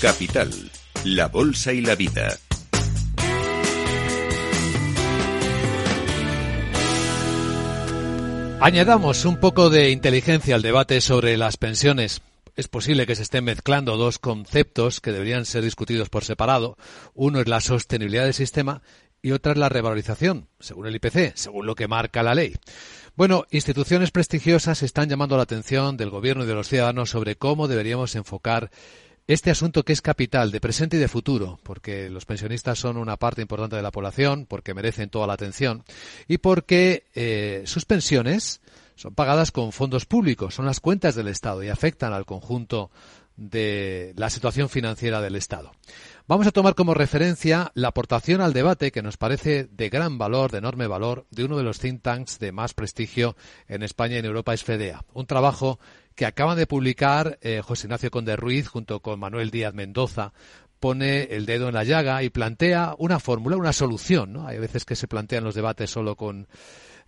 Capital, la Bolsa y la Vida. Añadamos un poco de inteligencia al debate sobre las pensiones. Es posible que se estén mezclando dos conceptos que deberían ser discutidos por separado. Uno es la sostenibilidad del sistema y otra es la revalorización, según el IPC, según lo que marca la ley. Bueno, instituciones prestigiosas están llamando la atención del gobierno y de los ciudadanos sobre cómo deberíamos enfocar este asunto que es capital de presente y de futuro, porque los pensionistas son una parte importante de la población, porque merecen toda la atención y porque eh, sus pensiones son pagadas con fondos públicos, son las cuentas del Estado y afectan al conjunto de la situación financiera del Estado. Vamos a tomar como referencia la aportación al debate que nos parece de gran valor, de enorme valor, de uno de los think tanks de más prestigio en España y en Europa, es FEDEA. Un trabajo que acaban de publicar eh, José Ignacio Conde Ruiz junto con Manuel Díaz Mendoza pone el dedo en la llaga y plantea una fórmula, una solución. ¿no? Hay veces que se plantean los debates solo con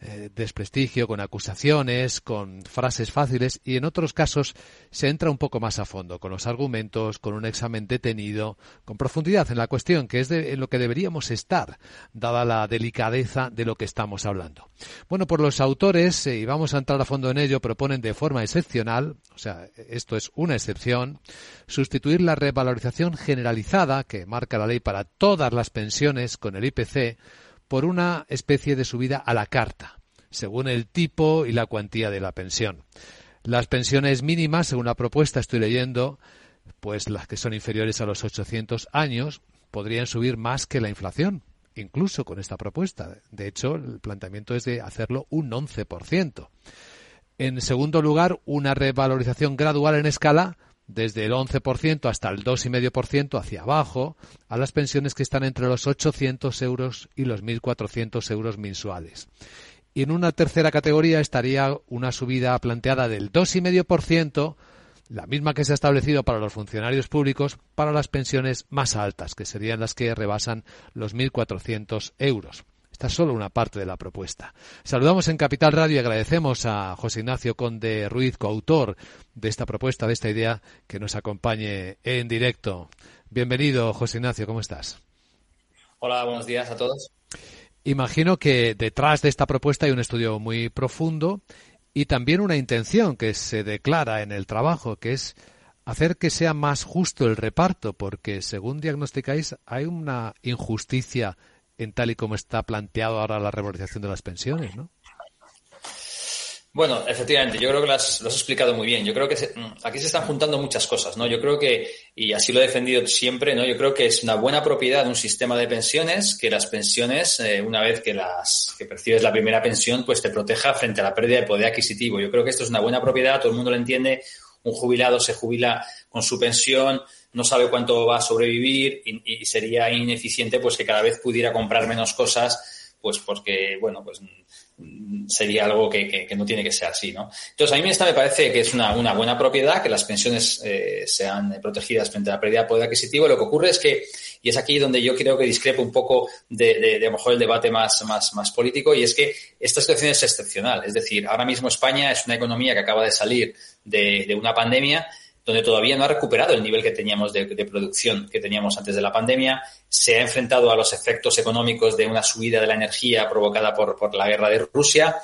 eh, desprestigio, con acusaciones, con frases fáciles y en otros casos se entra un poco más a fondo, con los argumentos, con un examen detenido, con profundidad en la cuestión, que es de, en lo que deberíamos estar, dada la delicadeza de lo que estamos hablando. Bueno, por los autores, eh, y vamos a entrar a fondo en ello, proponen de forma excepcional, o sea, esto es una excepción, sustituir la revalorización generalizada que marca la ley para todas las pensiones con el IPC por una especie de subida a la carta, según el tipo y la cuantía de la pensión. Las pensiones mínimas, según la propuesta, estoy leyendo, pues las que son inferiores a los 800 años, podrían subir más que la inflación, incluso con esta propuesta. De hecho, el planteamiento es de hacerlo un 11%. En segundo lugar, una revalorización gradual en escala desde el 11% hasta el 2,5% hacia abajo a las pensiones que están entre los 800 euros y los 1.400 euros mensuales. Y en una tercera categoría estaría una subida planteada del 2,5%, la misma que se ha establecido para los funcionarios públicos, para las pensiones más altas, que serían las que rebasan los 1.400 euros. Esta es solo una parte de la propuesta. Saludamos en Capital Radio y agradecemos a José Ignacio Conde Ruiz, coautor de esta propuesta, de esta idea, que nos acompañe en directo. Bienvenido, José Ignacio, ¿cómo estás? Hola, buenos días a todos. Imagino que detrás de esta propuesta hay un estudio muy profundo y también una intención que se declara en el trabajo, que es hacer que sea más justo el reparto, porque según diagnosticáis hay una injusticia en tal y como está planteado ahora la revalorización de las pensiones, ¿no? Bueno, efectivamente, yo creo que las, lo has explicado muy bien. Yo creo que mm, aquí se están juntando muchas cosas, ¿no? Yo creo que, y así lo he defendido siempre, ¿no? Yo creo que es una buena propiedad de un sistema de pensiones que las pensiones, eh, una vez que las que percibes la primera pensión, pues te proteja frente a la pérdida de poder adquisitivo. Yo creo que esto es una buena propiedad, todo el mundo lo entiende. Un jubilado se jubila con su pensión, no sabe cuánto va a sobrevivir y, sería ineficiente pues que cada vez pudiera comprar menos cosas pues porque bueno pues mm, sería algo que, no tiene que ser así, ¿no? Entonces, a mí esta me parece que es una, buena propiedad, que las pensiones eh, sean protegidas frente a la pérdida de poder adquisitivo. Lo que ocurre es que, y es aquí donde yo creo que discrepo un poco de, de, a lo mejor el debate más, más, más político, y es que esta situación es excepcional. Es decir, ahora mismo España es una economía que acaba de salir de, de una pandemia donde todavía no ha recuperado el nivel que teníamos de, producción que teníamos antes de la pandemia, se ha enfrentado a los efectos económicos de una subida de la energía provocada por, la guerra de Rusia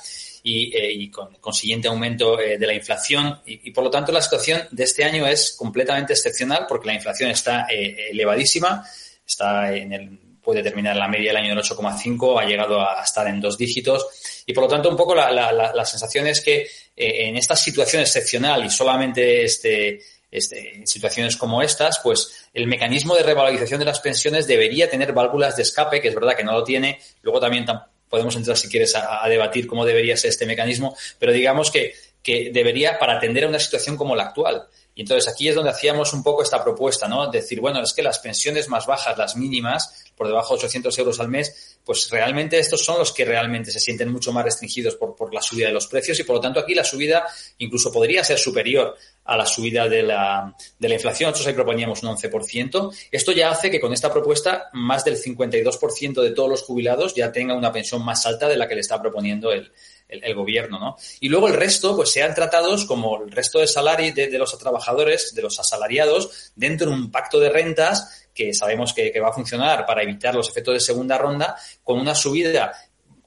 y, eh, con consiguiente aumento eh, de la inflación. Y, por lo tanto la situación de este año es completamente excepcional porque la inflación está eh, elevadísima, está en el puede terminar la media del año del 8,5, ha llegado a estar en dos dígitos y por lo tanto un poco la, la sensación es que en esta situación excepcional y solamente este este, en situaciones como estas, pues el mecanismo de revalorización de las pensiones debería tener válvulas de escape, que es verdad que no lo tiene. Luego también podemos entrar, si quieres, a, debatir cómo debería ser este mecanismo, pero digamos que, que debería para atender a una situación como la actual. Y entonces aquí es donde hacíamos un poco esta propuesta, ¿no? Decir, bueno, es que las pensiones más bajas, las mínimas, por debajo de 800 euros al mes, pues realmente estos son los que realmente se sienten mucho más restringidos por, por la subida de los precios y por lo tanto aquí la subida incluso podría ser superior a la subida de la, de la inflación. Nosotros ahí proponíamos un 11%. Esto ya hace que con esta propuesta más del 52% de todos los jubilados ya tengan una pensión más alta de la que le está proponiendo el, el, gobierno, ¿no? Y luego el resto, pues sean tratados como el resto de salario de, los trabajadores, de los asalariados, dentro de un pacto de rentas que sabemos que, que va a funcionar para evitar los efectos de segunda ronda, con una subida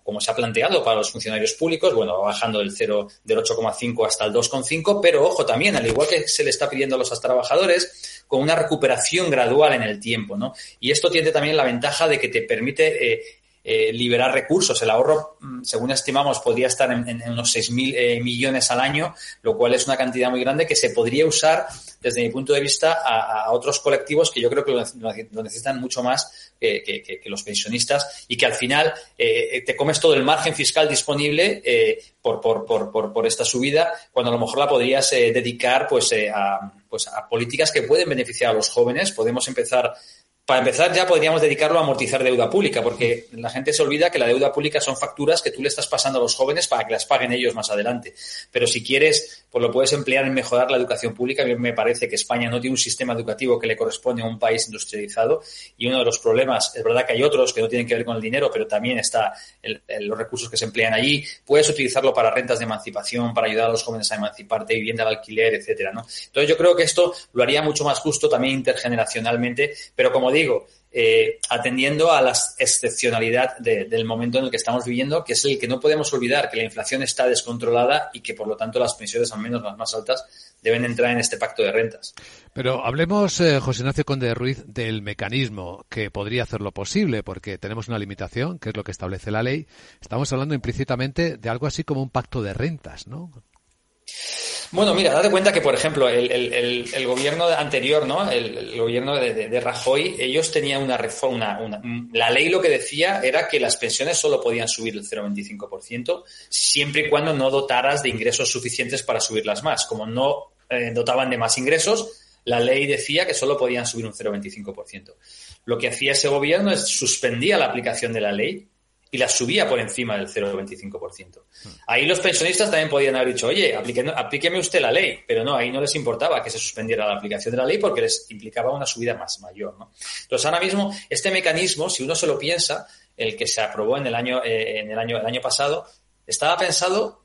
como se ha planteado para los funcionarios públicos, bueno, bajando del 0, del 8,5 hasta el 2,5, pero ojo también, al igual que se le está pidiendo a los trabajadores, con una recuperación gradual en el tiempo, ¿no? Y esto tiene también la ventaja de que te permite eh, eh, liberar recursos. El ahorro, mm, según estimamos, podría estar en, unos 6.000 eh, millones al año, lo cual es una cantidad muy grande que se podría usar, desde mi punto de vista, a, otros colectivos que yo creo que lo, necesitan mucho más que, los pensionistas y que al final eh, te comes todo el margen fiscal disponible por, por, por, por, esta subida, cuando a lo mejor la podrías dedicar pues, a, pues, a políticas que pueden beneficiar a los jóvenes. Podemos empezar para empezar, ya podríamos dedicarlo a amortizar deuda pública, porque la gente se olvida que la deuda pública son facturas que tú le estás pasando a los jóvenes para que las paguen ellos más adelante. Pero si quieres, pues lo puedes emplear en mejorar la educación pública. A mí me parece que España no tiene un sistema educativo que le corresponde a un país industrializado y uno de los problemas, es verdad que hay otros que no tienen que ver con el dinero, pero también está los recursos que se emplean allí. Puedes utilizarlo para rentas de emancipación, para ayudar a los jóvenes a emanciparte, vivienda al alquiler, etcétera. Entonces yo creo que esto lo haría mucho más justo también intergeneracionalmente, pero como digo, digo, eh, atendiendo a la excepcionalidad del momento en el que estamos viviendo, que es el que no podemos olvidar, que la inflación está descontrolada y que por lo tanto las pensiones, al menos las más altas, deben entrar en este pacto de rentas. Pero hablemos, eh, José Ignacio Conde Ruiz, del mecanismo que podría hacerlo posible, porque tenemos una limitación, que es lo que establece la ley. Estamos hablando implícitamente de algo así como un pacto de rentas, ¿no? Bueno, mira, date cuenta que, por ejemplo, el, gobierno anterior, ¿no? El, gobierno de, Rajoy, ellos tenían una reforma, una, la ley lo que decía era que las pensiones solo podían subir el 0,25% siempre y cuando no dotaras de ingresos suficientes para subirlas más. Como no eh, dotaban de más ingresos, la ley decía que solo podían subir un 0,25%. Lo que hacía ese gobierno es suspendía la aplicación de la ley y las subía por encima del 0,25%. Ahí los pensionistas también podían haber dicho, oye, aplíqueme usted la ley, pero no, ahí no les importaba que se suspendiera la aplicación de la ley porque les implicaba una subida más mayor. ¿no? Entonces, ahora mismo, este mecanismo, si uno se lo piensa, el que se aprobó en el año, eh, en el año, el año pasado, estaba pensado,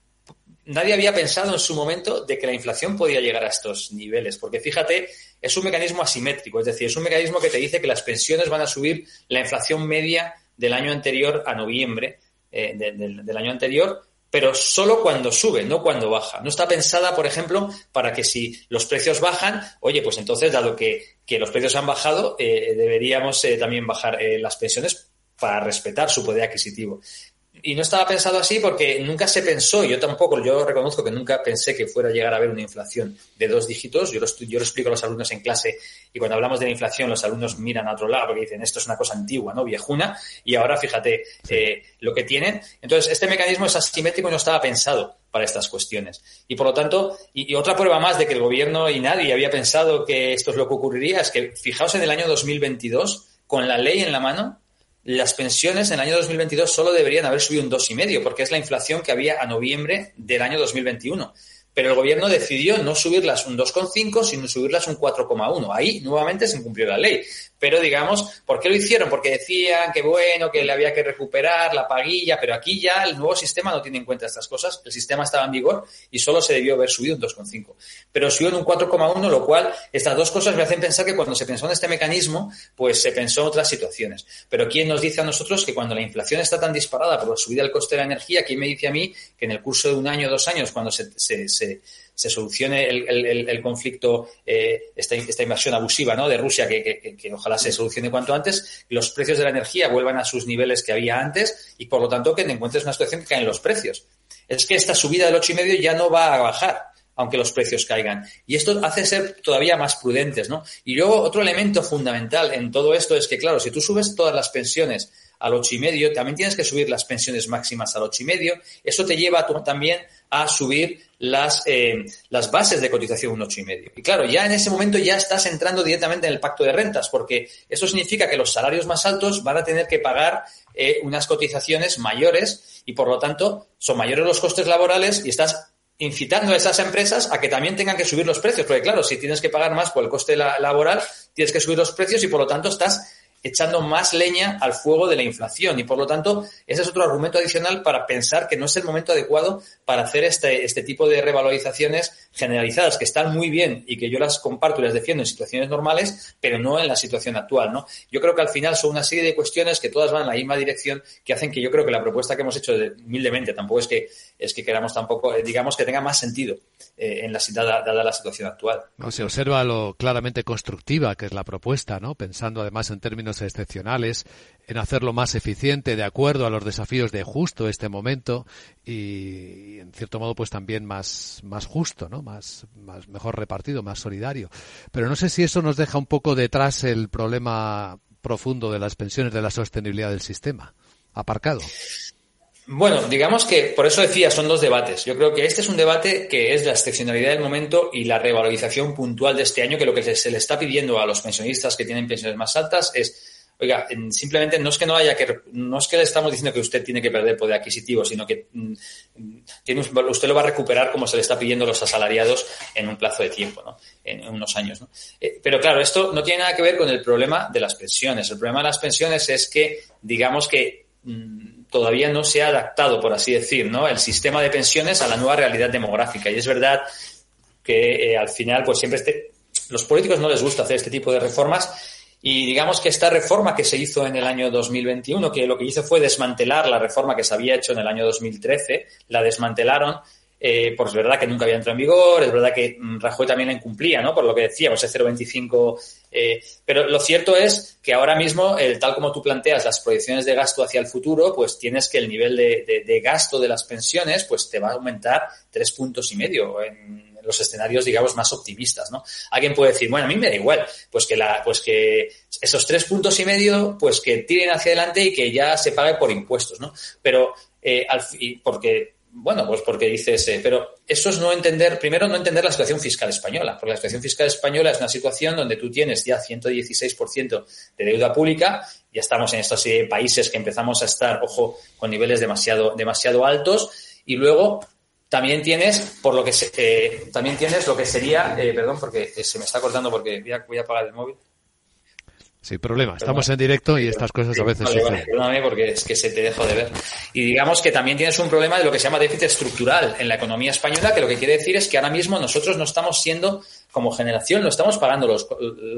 nadie había pensado en su momento de que la inflación podía llegar a estos niveles, porque fíjate, es un mecanismo asimétrico, es decir, es un mecanismo que te dice que las pensiones van a subir la inflación media del año anterior a noviembre eh, del, año anterior, pero solo cuando sube, no cuando baja. No está pensada, por ejemplo, para que si los precios bajan, oye, pues entonces, dado que, los precios han bajado, eh, deberíamos eh, también bajar las pensiones para respetar su poder adquisitivo y no estaba pensado así porque nunca se pensó, yo tampoco, yo reconozco que nunca pensé que fuera a llegar a haber una inflación de dos dígitos. Yo lo, yo lo explico a los alumnos en clase y cuando hablamos de la inflación los alumnos miran a otro lado porque dicen esto es una cosa antigua, ¿no? Viejuna. Y ahora fíjate eh, lo que tienen. Entonces, este mecanismo es asimétrico y no estaba pensado para estas cuestiones. Y por lo tanto, y, y, otra prueba más de que el gobierno y nadie había pensado que esto es lo que ocurriría es que, fijaos en el año 2022, con la ley en la mano, las pensiones en el año 2022 solo deberían haber subido un 2,5, porque es la inflación que había a noviembre del año 2021 pero el gobierno decidió no subirlas un 2,5, sino subirlas un 4,1. Ahí nuevamente se incumplió la ley. Pero digamos, ¿por qué lo hicieron? Porque decían que bueno, que le había que recuperar la paguilla, pero aquí ya el nuevo sistema no tiene en cuenta estas cosas. El sistema estaba en vigor y solo se debió haber subido un 2,5. Pero subió en un 4,1, lo cual estas dos cosas me hacen pensar que cuando se pensó en este mecanismo, pues se pensó en otras situaciones. Pero ¿quién nos dice a nosotros que cuando la inflación está tan disparada por la subida del coste de la energía, ¿quién me dice a mí que en el curso de un año o dos años, cuando se, solucione el, conflicto, eh, esta, esta, invasión abusiva ¿no? de Rusia, que, ojalá se solucione cuanto antes, los precios de la energía vuelvan a sus niveles que había antes y por lo tanto que te encuentres una situación que caen los precios. Es que esta subida del 8,5 ya no va a bajar aunque los precios caigan. Y esto hace ser todavía más prudentes, ¿no? Y luego otro elemento fundamental en todo esto es que, claro, si tú subes todas las pensiones al ocho y medio, también tienes que subir las pensiones máximas al ocho y medio. Eso te lleva también a subir las, eh, las bases de cotización un 8,5. Y claro, ya en ese momento ya estás entrando directamente en el pacto de rentas, porque eso significa que los salarios más altos van a tener que pagar eh, unas cotizaciones mayores y por lo tanto son mayores los costes laborales y estás incitando a esas empresas a que también tengan que subir los precios, porque claro, si tienes que pagar más por el coste laboral, tienes que subir los precios y por lo tanto estás echando más leña al fuego de la inflación. Y por lo tanto, ese es otro argumento adicional para pensar que no es el momento adecuado para hacer este, este tipo de revalorizaciones generalizadas, que están muy bien y que yo las comparto y las defiendo en situaciones normales, pero no en la situación actual. ¿no? Yo creo que al final son una serie de cuestiones que todas van en la misma dirección, que hacen que yo creo que la propuesta que hemos hecho humildemente, tampoco es que, es que queramos tampoco, eh, digamos, que tenga más sentido eh, en la, dada, dada, la situación actual. Se observa lo claramente constructiva que es la propuesta, ¿no? pensando además en términos excepcionales, en hacerlo más eficiente de acuerdo a los desafíos de justo este momento y, en cierto modo pues también más, más justo, ¿no? Más, más mejor repartido, más solidario. Pero no sé si eso nos deja un poco detrás el problema profundo de las pensiones, de la sostenibilidad del sistema, aparcado. Bueno, digamos que por eso decía, son dos debates. Yo creo que este es un debate que es la excepcionalidad del momento y la revalorización puntual de este año, que lo que se le está pidiendo a los pensionistas que tienen pensiones más altas es, oiga, simplemente no es que no haya que, no es que le estamos diciendo que usted tiene que perder poder adquisitivo, sino que mm, tiene, usted lo va a recuperar como se le está pidiendo a los asalariados en un plazo de tiempo, ¿no? En, unos años, ¿no? Eh, pero claro, esto no tiene nada que ver con el problema de las pensiones. El problema de las pensiones es que, digamos que, mm, todavía no se ha adaptado, por así decir, ¿no? el sistema de pensiones a la nueva realidad demográfica. Y es verdad que eh, al final, pues siempre este, los políticos no les gusta hacer este tipo de reformas. Y digamos que esta reforma que se hizo en el año 2021, que lo que hizo fue desmantelar la reforma que se había hecho en el año 2013, la desmantelaron eh, pues es verdad que nunca había entrado en vigor, es verdad que mm, Rajoy también la incumplía, ¿no? Por lo que decíamos, ese 0,25. Eh, pero lo cierto es que ahora mismo, el, tal como tú planteas las proyecciones de gasto hacia el futuro, pues tienes que el nivel de, gasto de las pensiones, pues te va a aumentar tres puntos y medio en los escenarios, digamos, más optimistas, ¿no? Alguien puede decir, bueno, a mí me da igual, pues que la, pues que esos tres puntos y medio, pues que tiren hacia adelante y que ya se pague por impuestos, ¿no? Pero, eh, al, porque bueno, pues porque dices, eh, pero eso es no entender, primero no entender la situación fiscal española, porque la situación fiscal española es una situación donde tú tienes ya 116% de deuda pública, ya estamos en estos países que empezamos a estar, ojo, con niveles demasiado, demasiado altos, y luego también tienes, por lo que se, eh, también tienes lo que sería, eh, perdón, porque se me está cortando porque voy a, voy a apagar el móvil. Sin problema, estamos en directo y estas cosas a veces suceden. perdóname porque es que se te dejo de ver. Y digamos que también tienes un problema de lo que se llama déficit estructural en la economía española, que lo que quiere decir es que ahora mismo nosotros no estamos siendo, como generación, no estamos pagando los,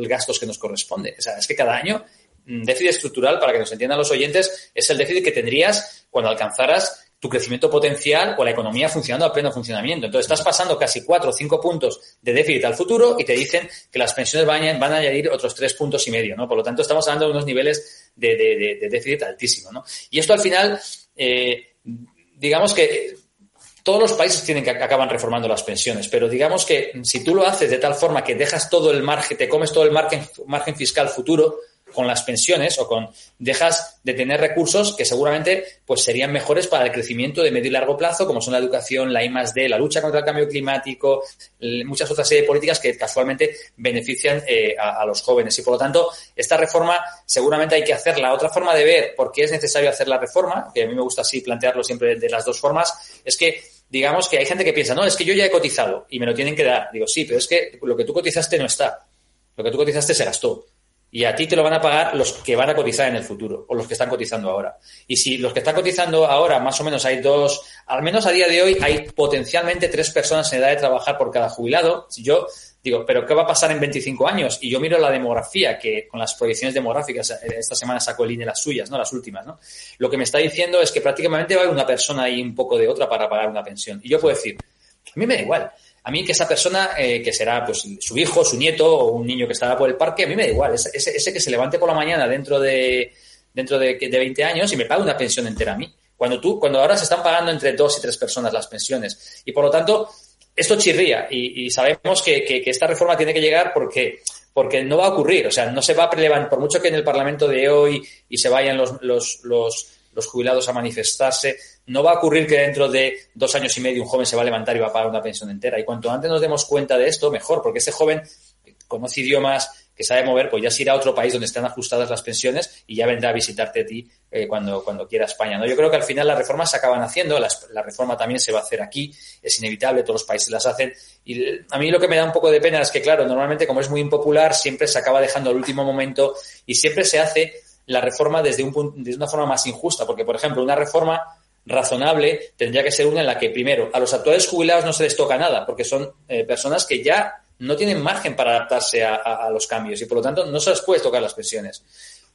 gastos que nos corresponde. O sea, es que cada año mm, déficit estructural, para que nos entiendan los oyentes, es el déficit que tendrías cuando alcanzaras tu crecimiento potencial o la economía funcionando a pleno funcionamiento. Entonces estás pasando casi cuatro o cinco puntos de déficit al futuro y te dicen que las pensiones van a, añadir otros tres puntos y medio, ¿no? Por lo tanto, estamos hablando de unos niveles de, de, déficit altísimo, ¿no? Y esto al final, eh, digamos que todos los países tienen que acaban reformando las pensiones, pero digamos que si tú lo haces de tal forma que dejas todo el margen, te comes todo el margen, margen fiscal futuro, con las pensiones o con dejas de tener recursos que seguramente pues serían mejores para el crecimiento de medio y largo plazo, como son la educación, la I D, la lucha contra el cambio climático, muchas otras series de políticas que casualmente benefician eh, a, los jóvenes. Y por lo tanto, esta reforma seguramente hay que hacerla. Otra forma de ver por qué es necesario hacer la reforma, que a mí me gusta así plantearlo siempre de las dos formas, es que digamos que hay gente que piensa, no, es que yo ya he cotizado y me lo tienen que dar. Digo, sí, pero es que lo que tú cotizaste no está. Lo que tú cotizaste se gastó y a ti te lo van a pagar los que van a cotizar en el futuro o los que están cotizando ahora. Y si los que están cotizando ahora, más o menos hay dos, al menos a día de hoy hay potencialmente tres personas en edad de trabajar por cada jubilado. Si yo digo, pero ¿qué va a pasar en 25 años? Y yo miro la demografía, que con las proyecciones demográficas, eh, esta semana sacó el INE las suyas, ¿no? Las últimas, ¿no? Lo que me está diciendo es que prácticamente va a haber una persona ahí un poco de otra para pagar una pensión. Y yo puedo decir, a mí me da igual a mí que esa persona, eh, que será pues su hijo, su nieto o un niño que estará por el parque, a mí me da igual. Ese, que se levante por la mañana dentro de, dentro de, de 20 años y me pague una pensión entera a mí. Cuando tú, cuando ahora se están pagando entre dos y tres personas las pensiones. Y por lo tanto, esto chirría y, sabemos que, que, esta reforma tiene que llegar porque, porque no va a ocurrir. O sea, no se va a levantar, por mucho que en el Parlamento de hoy y se vayan los, los, los, los jubilados a manifestarse, no va a ocurrir que dentro de dos años y medio un joven se va a levantar y va a pagar una pensión entera. Y cuanto antes nos demos cuenta de esto, mejor, porque ese joven conoce idiomas, que sabe mover, pues ya se irá a otro país donde están ajustadas las pensiones y ya vendrá a visitarte a ti eh, cuando, cuando quiera España. ¿no? Yo creo que al final las reformas se acaban haciendo, la reforma también se va a hacer aquí, es inevitable, todos los países las hacen. Y a mí lo que me da un poco de pena es que, claro, normalmente como es muy impopular, siempre se acaba dejando al último momento y siempre se hace la reforma desde, un, una forma más injusta, porque, por ejemplo, una reforma razonable tendría que ser una en la que, primero, a los actuales jubilados no se les toca nada, porque son eh, personas que ya no tienen margen para adaptarse a, los cambios y por lo tanto no se les puede tocar las pensiones.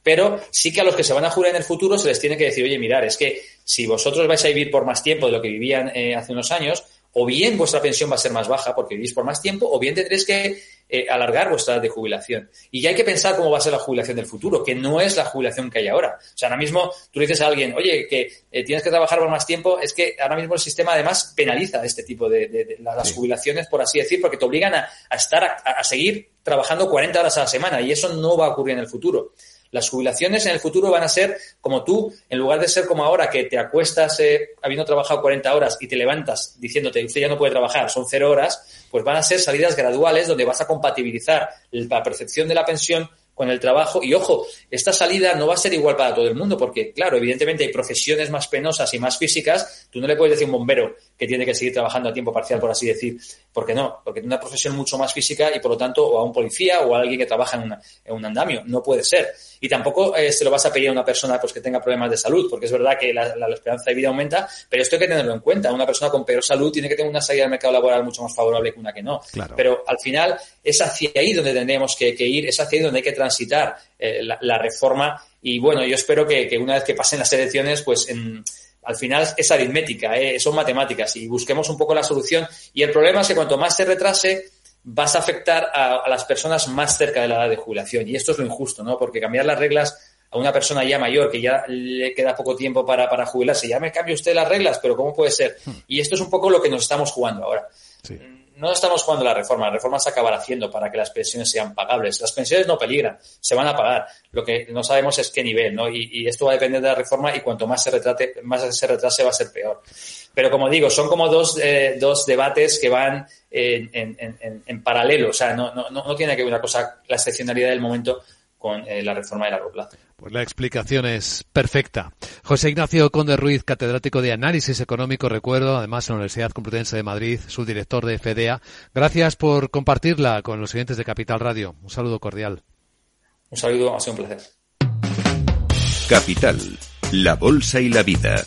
Pero sí que a los que se van a jurar en el futuro se les tiene que decir, oye, mirar, es que si vosotros vais a vivir por más tiempo de lo que vivían eh, hace unos años, o bien vuestra pensión va a ser más baja porque vivís por más tiempo, o bien tendréis que eh, alargar vuestra edad de jubilación. Y ya hay que pensar cómo va a ser la jubilación del futuro, que no es la jubilación que hay ahora. O sea, ahora mismo tú le dices a alguien, oye, que eh, tienes que trabajar por más tiempo, es que ahora mismo el sistema además penaliza este tipo de, las jubilaciones, por así decir, porque te obligan a, estar, a, a seguir trabajando 40 horas a la semana y eso no va a ocurrir en el futuro. Las jubilaciones en el futuro van a ser como tú, en lugar de ser como ahora, que te acuestas eh, habiendo trabajado 40 horas y te levantas diciéndote, usted ya no puede trabajar, son cero horas, pues van a ser salidas graduales donde vas a compatibilizar la percepción de la pensión con el trabajo. Y ojo, esta salida no va a ser igual para todo el mundo, porque, claro, evidentemente hay profesiones más penosas y más físicas. Tú no le puedes decir a un bombero que tiene que seguir trabajando a tiempo parcial, por así decir. ¿Por qué no? Porque tiene una profesión mucho más física y, por lo tanto, o a un policía o a alguien que trabaja en, en un andamio. No puede ser. Y tampoco eh, se lo vas a pedir a una persona pues, que tenga problemas de salud, porque es verdad que la, esperanza de vida aumenta, pero esto hay que tenerlo en cuenta. Una persona con peor salud tiene que tener una salida al mercado laboral mucho más favorable que una que no. Pero al final es hacia ahí donde tendríamos que, ir, es hacia ahí donde hay que transitar eh, la, reforma. Y bueno, yo espero que, una vez que pasen las elecciones, pues al final es aritmética, eh, son matemáticas y busquemos un poco la solución. Y el problema es que cuanto más se retrase, vas a afectar a, las personas más cerca de la edad de jubilación. Y esto es lo injusto, ¿no? Porque cambiar las reglas a una persona ya mayor que ya le queda poco tiempo para, para jubilarse, ya me cambia usted las reglas, pero ¿cómo puede ser? Hmm. Y esto es un poco lo que nos estamos jugando ahora. No estamos jugando la reforma, la reforma se acabará haciendo para que las pensiones sean pagables. Las pensiones no peligran, se van a pagar. Lo que no sabemos es qué nivel, ¿no? Y, esto va a depender de la reforma y cuanto más se retrate, más se retrase va a ser peor. Pero como digo, son como dos, eh, dos debates que van en, en, en, paralelo. O sea, no, no, no tiene que ver una cosa, la excepcionalidad del momento con eh, la reforma de largo plazo. Pues la explicación es perfecta. José Ignacio Conde Ruiz, catedrático de Análisis Económico, recuerdo, además en la Universidad Complutense de Madrid, subdirector de FEDEA. Gracias por compartirla con los siguientes de Capital Radio. Un saludo cordial. Un saludo, ha sido un placer. Capital, la Bolsa y la Vida.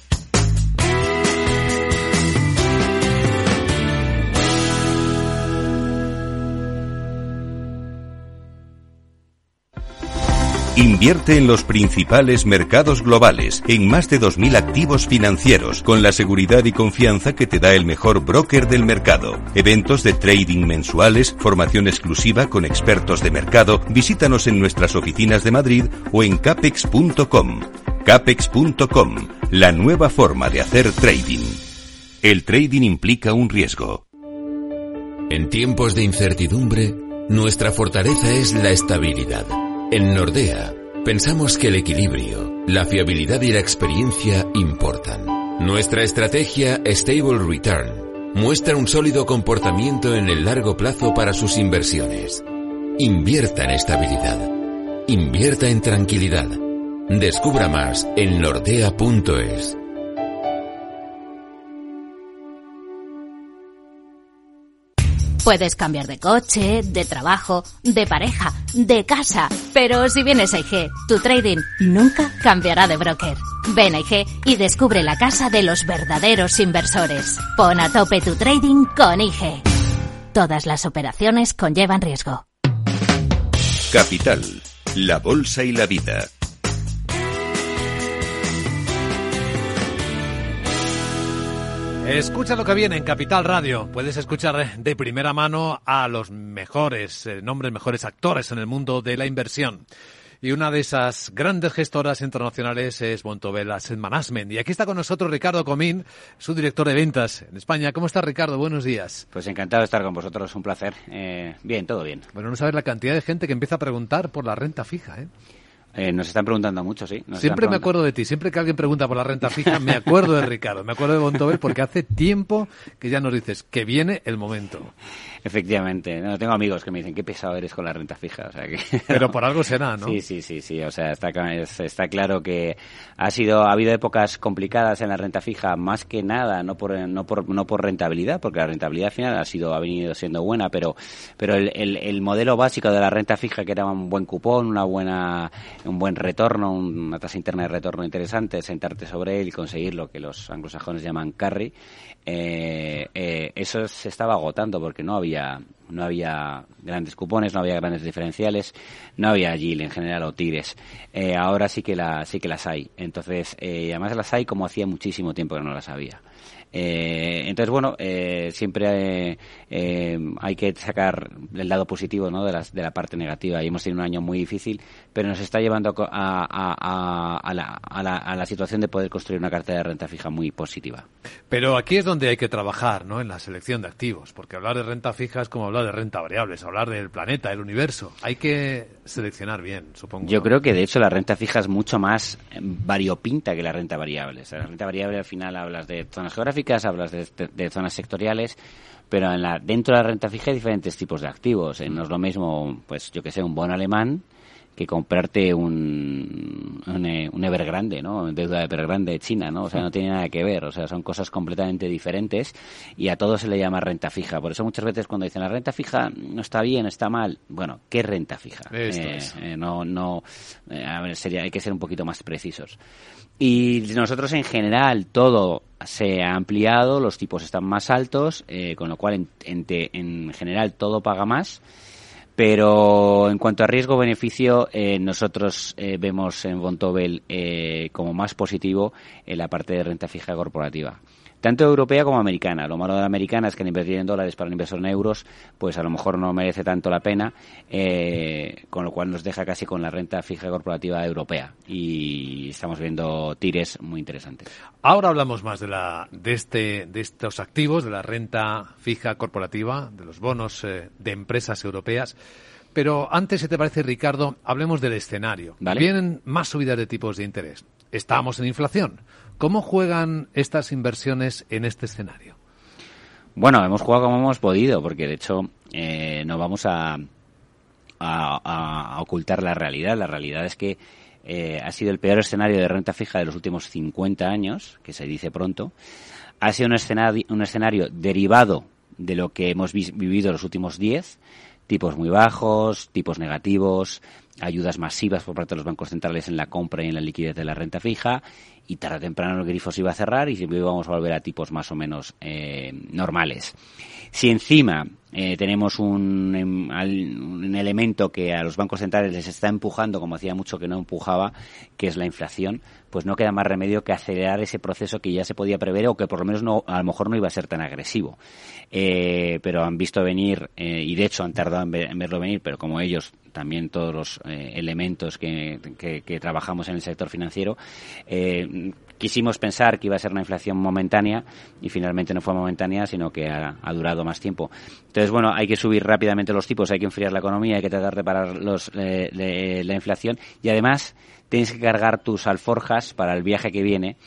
Invierte en los principales mercados globales, en más de 2.000 activos financieros, con la seguridad y confianza que te da el mejor broker del mercado. Eventos de trading mensuales, formación exclusiva con expertos de mercado, visítanos en nuestras oficinas de Madrid o en capex.com. Capex.com, la nueva forma de hacer trading. El trading implica un riesgo. En tiempos de incertidumbre, nuestra fortaleza es la estabilidad. En Nordea, pensamos que el equilibrio, la fiabilidad y la experiencia importan. Nuestra estrategia Stable Return muestra un sólido comportamiento en el largo plazo para sus inversiones. Invierta en estabilidad. Invierta en tranquilidad. Descubra más en nordea.es. Puedes cambiar de coche, de trabajo, de pareja, de casa, pero si vienes a IG, tu trading nunca cambiará de broker. Ven a IG y descubre la casa de los verdaderos inversores. Pon a tope tu trading con IG. Todas las operaciones conllevan riesgo. Capital, la bolsa y la vida. Escucha lo que viene en Capital Radio. Puedes escuchar de primera mano a los mejores eh, nombres, mejores actores en el mundo de la inversión. Y una de esas grandes gestoras internacionales es Bontobel Asset Management. Y aquí está con nosotros Ricardo Comín, su director de ventas en España. ¿Cómo está Ricardo? Buenos días. Pues encantado de estar con vosotros, un placer. Eh, bien, todo bien. Bueno, no sabes la cantidad de gente que empieza a preguntar por la renta fija, ¿eh? Eh, nos están preguntando mucho, sí. siempre me acuerdo de ti. Siempre que alguien pregunta por la renta fija, me acuerdo de Ricardo. Me acuerdo de Bontobel porque hace tiempo que ya nos dices que viene el momento. Efectivamente. No, tengo amigos que me dicen, qué pesado eres con la renta fija. O sea, que... Pero por algo será, ¿no? Sí, sí, sí. sí. O sea, está, está claro que ha, sido, ha habido épocas complicadas en la renta fija, más que nada, no por, no por, no por rentabilidad, porque la rentabilidad final ha, sido, ha venido siendo buena, pero, pero el, el, el modelo básico de la renta fija, que era un buen cupón, una buena un buen retorno, una tasa interna de retorno interesante, sentarte sobre él y conseguir lo que los anglosajones llaman carry, eh, eh, eso se estaba agotando porque no había no había grandes cupones, no había grandes diferenciales, no había yield en general o tires. Eh, ahora sí que la, sí que las hay. Entonces, además las hay como hacía muchísimo tiempo que no las había. Entonces, bueno, siempre hay que sacar el lado positivo ¿no? de, las, de la parte negativa. Y hemos tenido un año muy difícil, pero nos está llevando a, a, a, la, a, la, a la situación de poder construir una cartera de renta fija muy positiva. Pero aquí es donde hay que trabajar, ¿no? En la selección de activos, porque hablar de renta fija es como hablar de renta variable, es hablar del planeta, del universo. Hay que seleccionar bien, supongo. Yo creo que de hecho la renta fija es mucho más variopinta que la renta variable. O sea, la renta variable al final hablas de zonas geográficas hablas de, zonas sectoriales, pero en la, dentro de la renta fija hay diferentes tipos de activos. Eh, no es lo mismo, pues yo que sé, un bono alemán que comprarte un, un, eh, un Evergrande, ¿no? Deuda de Evergrande de China, ¿no? O sea, no tiene nada que ver. O sea, son cosas completamente diferentes y a todo se le llama renta fija. Por eso muchas veces cuando dicen la renta fija no está bien, está mal. Bueno, ¿qué renta fija? Eh, no, no, a ver, sería, hay que ser un poquito más precisos. Y nosotros en general todo se ha ampliado, los tipos están más altos, eh, con lo cual en, en, general todo paga más. Pero en cuanto a riesgo-beneficio, eh, nosotros eh, vemos en Bontobel como más positivo en la parte de renta fija corporativa tanto europea como americana. Lo malo de la americana es que al invertir en dólares para el inversor en euros, pues a lo mejor no merece tanto la pena, eh, con lo cual nos deja casi con la renta fija corporativa europea. Y estamos viendo tires muy interesantes. Ahora hablamos más de, la, de, este, de estos activos, de la renta fija corporativa, de los bonos eh, de empresas europeas. Pero antes, si te parece, Ricardo, hablemos del escenario. Vienen más subidas de tipos de interés. Estamos en inflación. ¿Cómo juegan estas inversiones en este escenario? Bueno, hemos jugado como hemos podido, porque de hecho eh, no vamos a, a, ocultar la realidad. La realidad es que eh, ha sido el peor escenario de renta fija de los últimos 50 años, que se dice pronto. Ha sido un escenario, un escenario derivado de lo que hemos vivido los últimos 10, tipos muy bajos, tipos negativos, ayudas masivas por parte de los bancos centrales en la compra y en la liquidez de la renta fija y tarde o temprano el grifo se iba a cerrar y siempre íbamos a volver a tipos más o menos eh, normales. Si encima eh, tenemos un, em, un, elemento que a los bancos centrales les está empujando, como hacía mucho que no empujaba, que es la inflación, pues no queda más remedio que acelerar ese proceso que ya se podía prever o que por lo menos no, a lo mejor no iba a ser tan agresivo. Eh, pero han visto venir, y de hecho han tardado en, verlo venir, pero como ellos también todos los eh, elementos que, trabajamos en el sector financiero, eh, quisimos pensar que iba a ser una inflación momentánea y finalmente no fue momentánea, sino que ha, durado más tiempo. Entonces, bueno, hay que subir rápidamente los tipos, hay que enfriar la economía, hay que tratar de parar los, eh, la inflación y además tienes que cargar tus alforjas para el viaje que viene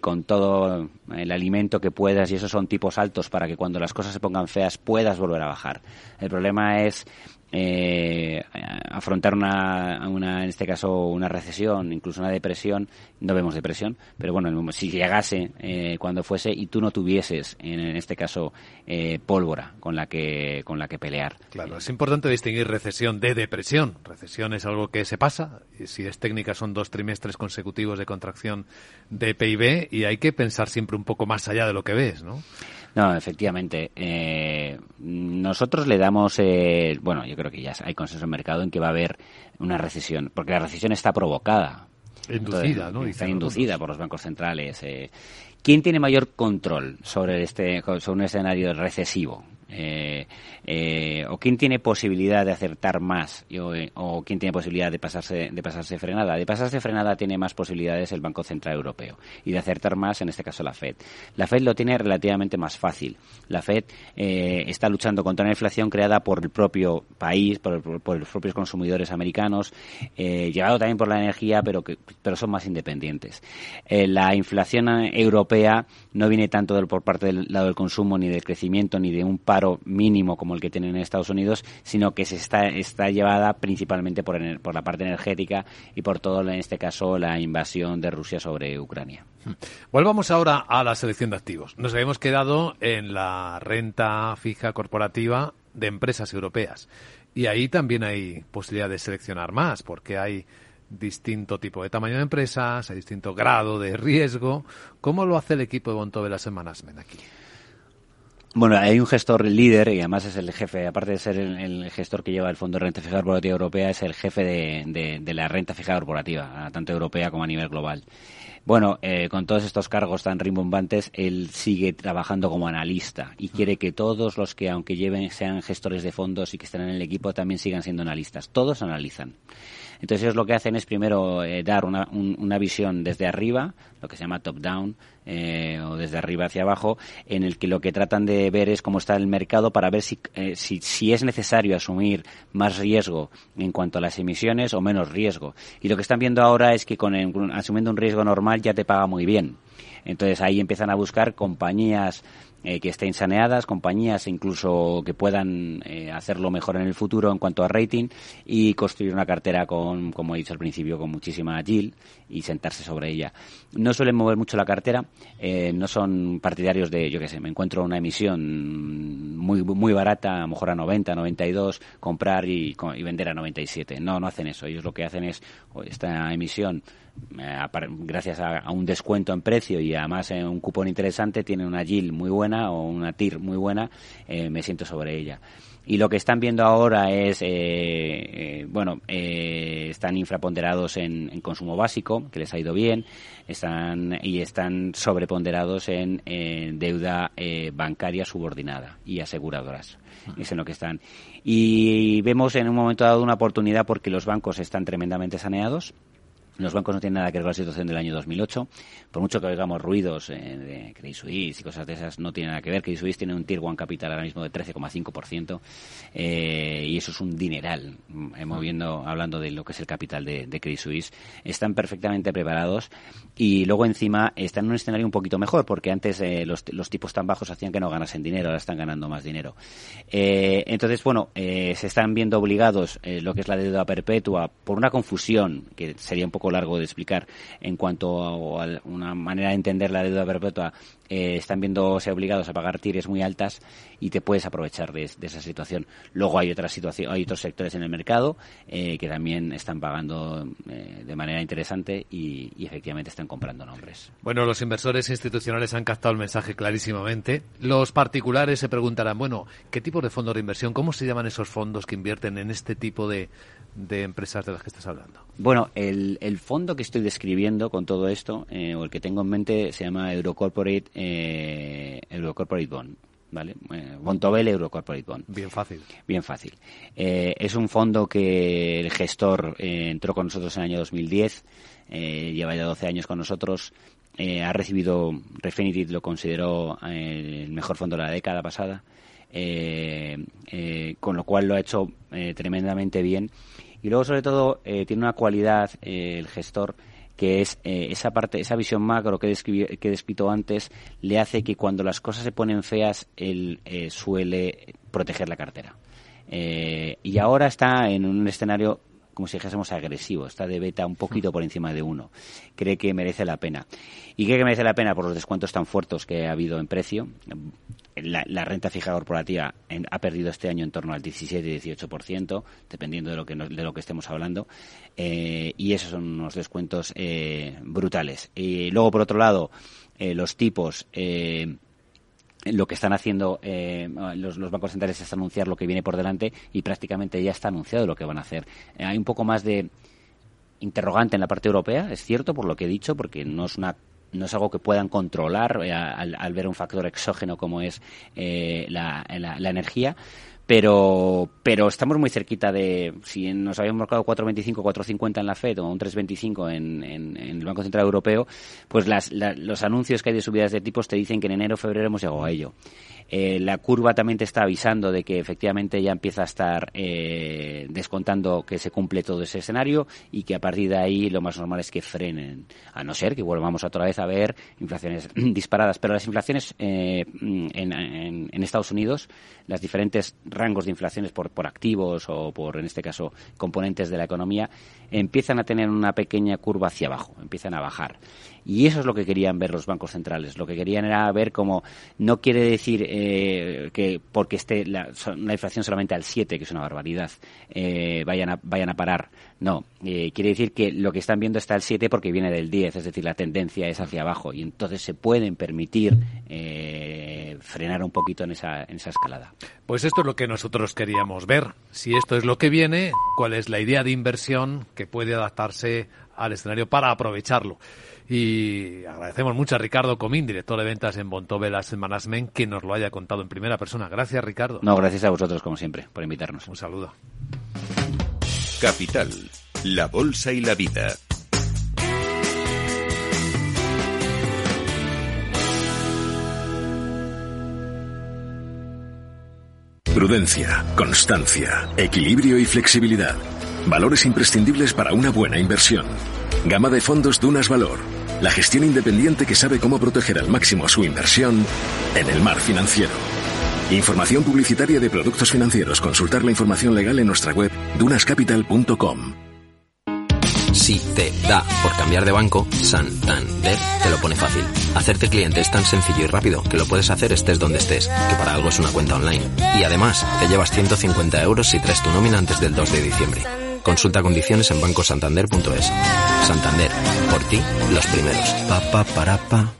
con todo el alimento que puedas y esos son tipos altos para que cuando las cosas se pongan feas puedas volver a bajar. El problema es eh, afrontar una, una, en este caso, una recesión, incluso una depresión, no vemos depresión, pero bueno, si llegase eh, cuando fuese y tú no tuvieses, en, este caso, eh, pólvora con la que con la que pelear. Claro, es importante distinguir recesión de depresión. Recesión es algo que se pasa, y si es técnica son dos trimestres consecutivos de contracción de PIB y hay que pensar siempre un poco más allá de lo que ves, ¿no? No, efectivamente. Eh, nosotros le damos, eh, bueno, yo creo que ya hay consenso en el mercado en que va a haber una recesión, porque la recesión está provocada. Inducida, ¿no? Está inducida por los bancos centrales. Eh. ¿Quién tiene mayor control sobre este sobre un escenario recesivo? Eh, eh, o quién tiene posibilidad de acertar más o, quién tiene posibilidad de pasarse de pasarse frenada de pasarse frenada tiene más posibilidades el Banco Central Europeo y de acertar más en este caso la Fed. La Fed lo tiene relativamente más fácil. La Fed está luchando contra una inflación creada por el propio país por, los propios consumidores americanos llevado también por la energía pero que pero son más independientes. La inflación europea no viene tanto del, por parte del lado del consumo ni del crecimiento ni de un paro mínimo como el que tienen en Estados Unidos, sino que se está, está llevada principalmente por, la parte energética y por todo, en este caso, la invasión de Rusia sobre Ucrania. Volvamos ahora a la selección de activos. Nos habíamos quedado en la renta fija corporativa de empresas europeas. Y ahí también hay posibilidad de seleccionar más, porque hay distinto tipo de tamaño de empresas, hay distinto grado de riesgo. ¿Cómo lo hace el equipo de Bontobel Asset Management aquí? Bueno, hay un gestor líder y además es el jefe, aparte de ser el, gestor que lleva el Fondo de Renta Fija Corporativa Europea, es el jefe de, la renta fija corporativa, tanto europea como a nivel global. Bueno, eh, con todos estos cargos tan rimbombantes, él sigue trabajando como analista y quiere que todos los que, aunque lleven, sean gestores de fondos y que estén en el equipo, también sigan siendo analistas. Todos analizan. Entonces ellos lo que hacen es primero eh, dar una, una, visión desde arriba, lo que se llama top-down, eh, o desde arriba hacia abajo, en el que lo que tratan de ver es cómo está el mercado para ver si, eh, si, si, es necesario asumir más riesgo en cuanto a las emisiones o menos riesgo. Y lo que están viendo ahora es que con asumiendo un riesgo normal ya te paga muy bien. Entonces ahí empiezan a buscar compañías eh, que estén saneadas, compañías incluso que puedan hacerlo mejor en el futuro en cuanto a rating y construir una cartera con, como he dicho al principio, con muchísima yield y sentarse sobre ella. No suelen mover mucho la cartera, eh, no son partidarios de, yo qué sé, me encuentro una emisión muy muy barata, a lo mejor a 90, 92, comprar y, y vender a 97. No, no hacen eso. Ellos lo que hacen es, esta emisión eh, gracias a, un descuento en precio y además en un cupón interesante, tiene una yield muy buena o una TIR muy buena, eh, me siento sobre ella. Y lo que están viendo ahora es, eh, bueno, están infraponderados en, consumo básico, que les ha ido bien, están y están sobreponderados en, deuda bancaria subordinada y aseguradoras. Es en lo que están. Y vemos en un momento dado una oportunidad porque los bancos están tremendamente saneados los bancos no tienen nada que ver con la situación del año 2008. Por mucho que oigamos ruidos eh, de Credit Suisse y cosas de esas, no tiene nada que ver. Credit Suisse tiene un Tier 1 Capital ahora mismo de 13,5% eh, y eso es un dineral. Hemos viendo, hablando de lo que es el capital de, de Credit Suisse, están perfectamente preparados y luego encima están en un escenario un poquito mejor porque antes eh, los, tipos tan bajos hacían que no ganasen dinero, ahora están ganando más dinero. Eh, entonces, bueno, eh, se están viendo obligados eh, lo que es la deuda perpetua por una confusión que sería un poco largo de explicar en cuanto a, una manera de entender la deuda perpetua, eh, están viéndose obligados a pagar tires muy altas y te puedes aprovechar de, esa situación. Luego hay otras situaciones, hay otros sectores en el mercado eh, que también están pagando eh, de manera interesante y, y, efectivamente están comprando nombres. Bueno, los inversores institucionales han captado el mensaje clarísimamente. Los particulares se preguntarán, bueno, ¿qué tipo de fondos de inversión? ¿Cómo se llaman esos fondos que invierten en este tipo de, de empresas de las que estás hablando? Bueno, el, el fondo que estoy describiendo con todo esto, eh, o el que tengo en mente, se llama Eurocorporate, eh, Eurocorporate Bond. ¿Vale? Eh, Bontobel Eurocorporate Bond. Bien fácil. Bien fácil. Eh, es un fondo que el gestor entró con nosotros en el año 2010, eh, lleva ya 12 años con nosotros, ha recibido, Refinitiv lo consideró el mejor fondo de la década pasada, con lo cual lo ha hecho tremendamente bien y luego, sobre todo, eh, tiene una cualidad eh, el gestor que es eh, esa parte, esa visión macro que, que he descrito antes, le hace que cuando las cosas se ponen feas, él suele proteger la cartera. y ahora está en un escenario como si dijésemos agresivo, está de beta un poquito por encima de uno. Cree que merece la pena. ¿Y cree que merece la pena por los descuentos tan fuertes que ha habido en precio? La, renta fija corporativa ha perdido este año en torno al 17-18%, dependiendo de lo que, de lo que estemos hablando, eh, y esos son unos descuentos eh, brutales. Y luego, por otro lado, eh, los tipos lo que están haciendo eh, los, bancos centrales es anunciar lo que viene por delante y prácticamente ya está anunciado lo que van a hacer. Eh, hay un poco más de interrogante en la parte europea, es cierto, por lo que he dicho, porque no es una no es algo que puedan controlar eh, al, ver un factor exógeno como es eh, la, energía pero pero estamos muy cerquita de si nos habíamos marcado 4.25 4.50 en la Fed o un 3.25 en, en, el Banco Central Europeo pues los anuncios que hay de subidas de tipos te dicen que en enero febrero hemos llegado a ello eh, la curva también te está avisando de que efectivamente ya empieza a estar eh, descontando que se cumple todo ese escenario y que a partir de ahí lo más normal es que frenen, a no ser que volvamos otra vez a ver inflaciones disparadas. Pero las inflaciones eh, en, en, Estados Unidos, las diferentes rangos de inflaciones por, por activos o por, en este caso, componentes de la economía, empiezan a tener una pequeña curva hacia abajo, empiezan a bajar. Y eso es lo que querían ver los bancos centrales. Lo que querían era ver como no quiere decir eh, que porque esté la, inflación solamente al 7, que es una barbaridad, eh, vayan, a, vayan a parar. No, eh, quiere decir que lo que están viendo está al 7 porque viene del 10, es decir, la tendencia es hacia abajo y entonces se pueden permitir frenar un poquito en esa, en esa escalada. Pues esto es lo que nosotros queríamos ver. Si esto es lo que viene, cuál es la idea de inversión que puede adaptarse al escenario para aprovecharlo. Y agradecemos mucho a Ricardo Comín, director de ventas en Bontovelas Management, que nos lo haya contado en primera persona. Gracias, Ricardo. No, gracias a vosotros, como siempre, por invitarnos. Un saludo. Capital, la bolsa y la vida. Prudencia, constancia, equilibrio y flexibilidad. Valores imprescindibles para una buena inversión. Gama de fondos Dunas Valor la gestión independiente que sabe cómo proteger al máximo su inversión en el mar financiero. Información publicitaria de productos financieros. Consultar la información legal en nuestra web dunascapital.com. Si te da por cambiar de banco, Santander te lo pone fácil. Hacerte cliente es tan sencillo y rápido que lo puedes hacer estés donde estés, que para algo es una cuenta online. Y además, te llevas 150 euros si traes tu nómina antes del 2 de diciembre. Consulta condiciones en bancosantander.es. Santander, por ti, los primeros. Pa, pa, para, pa.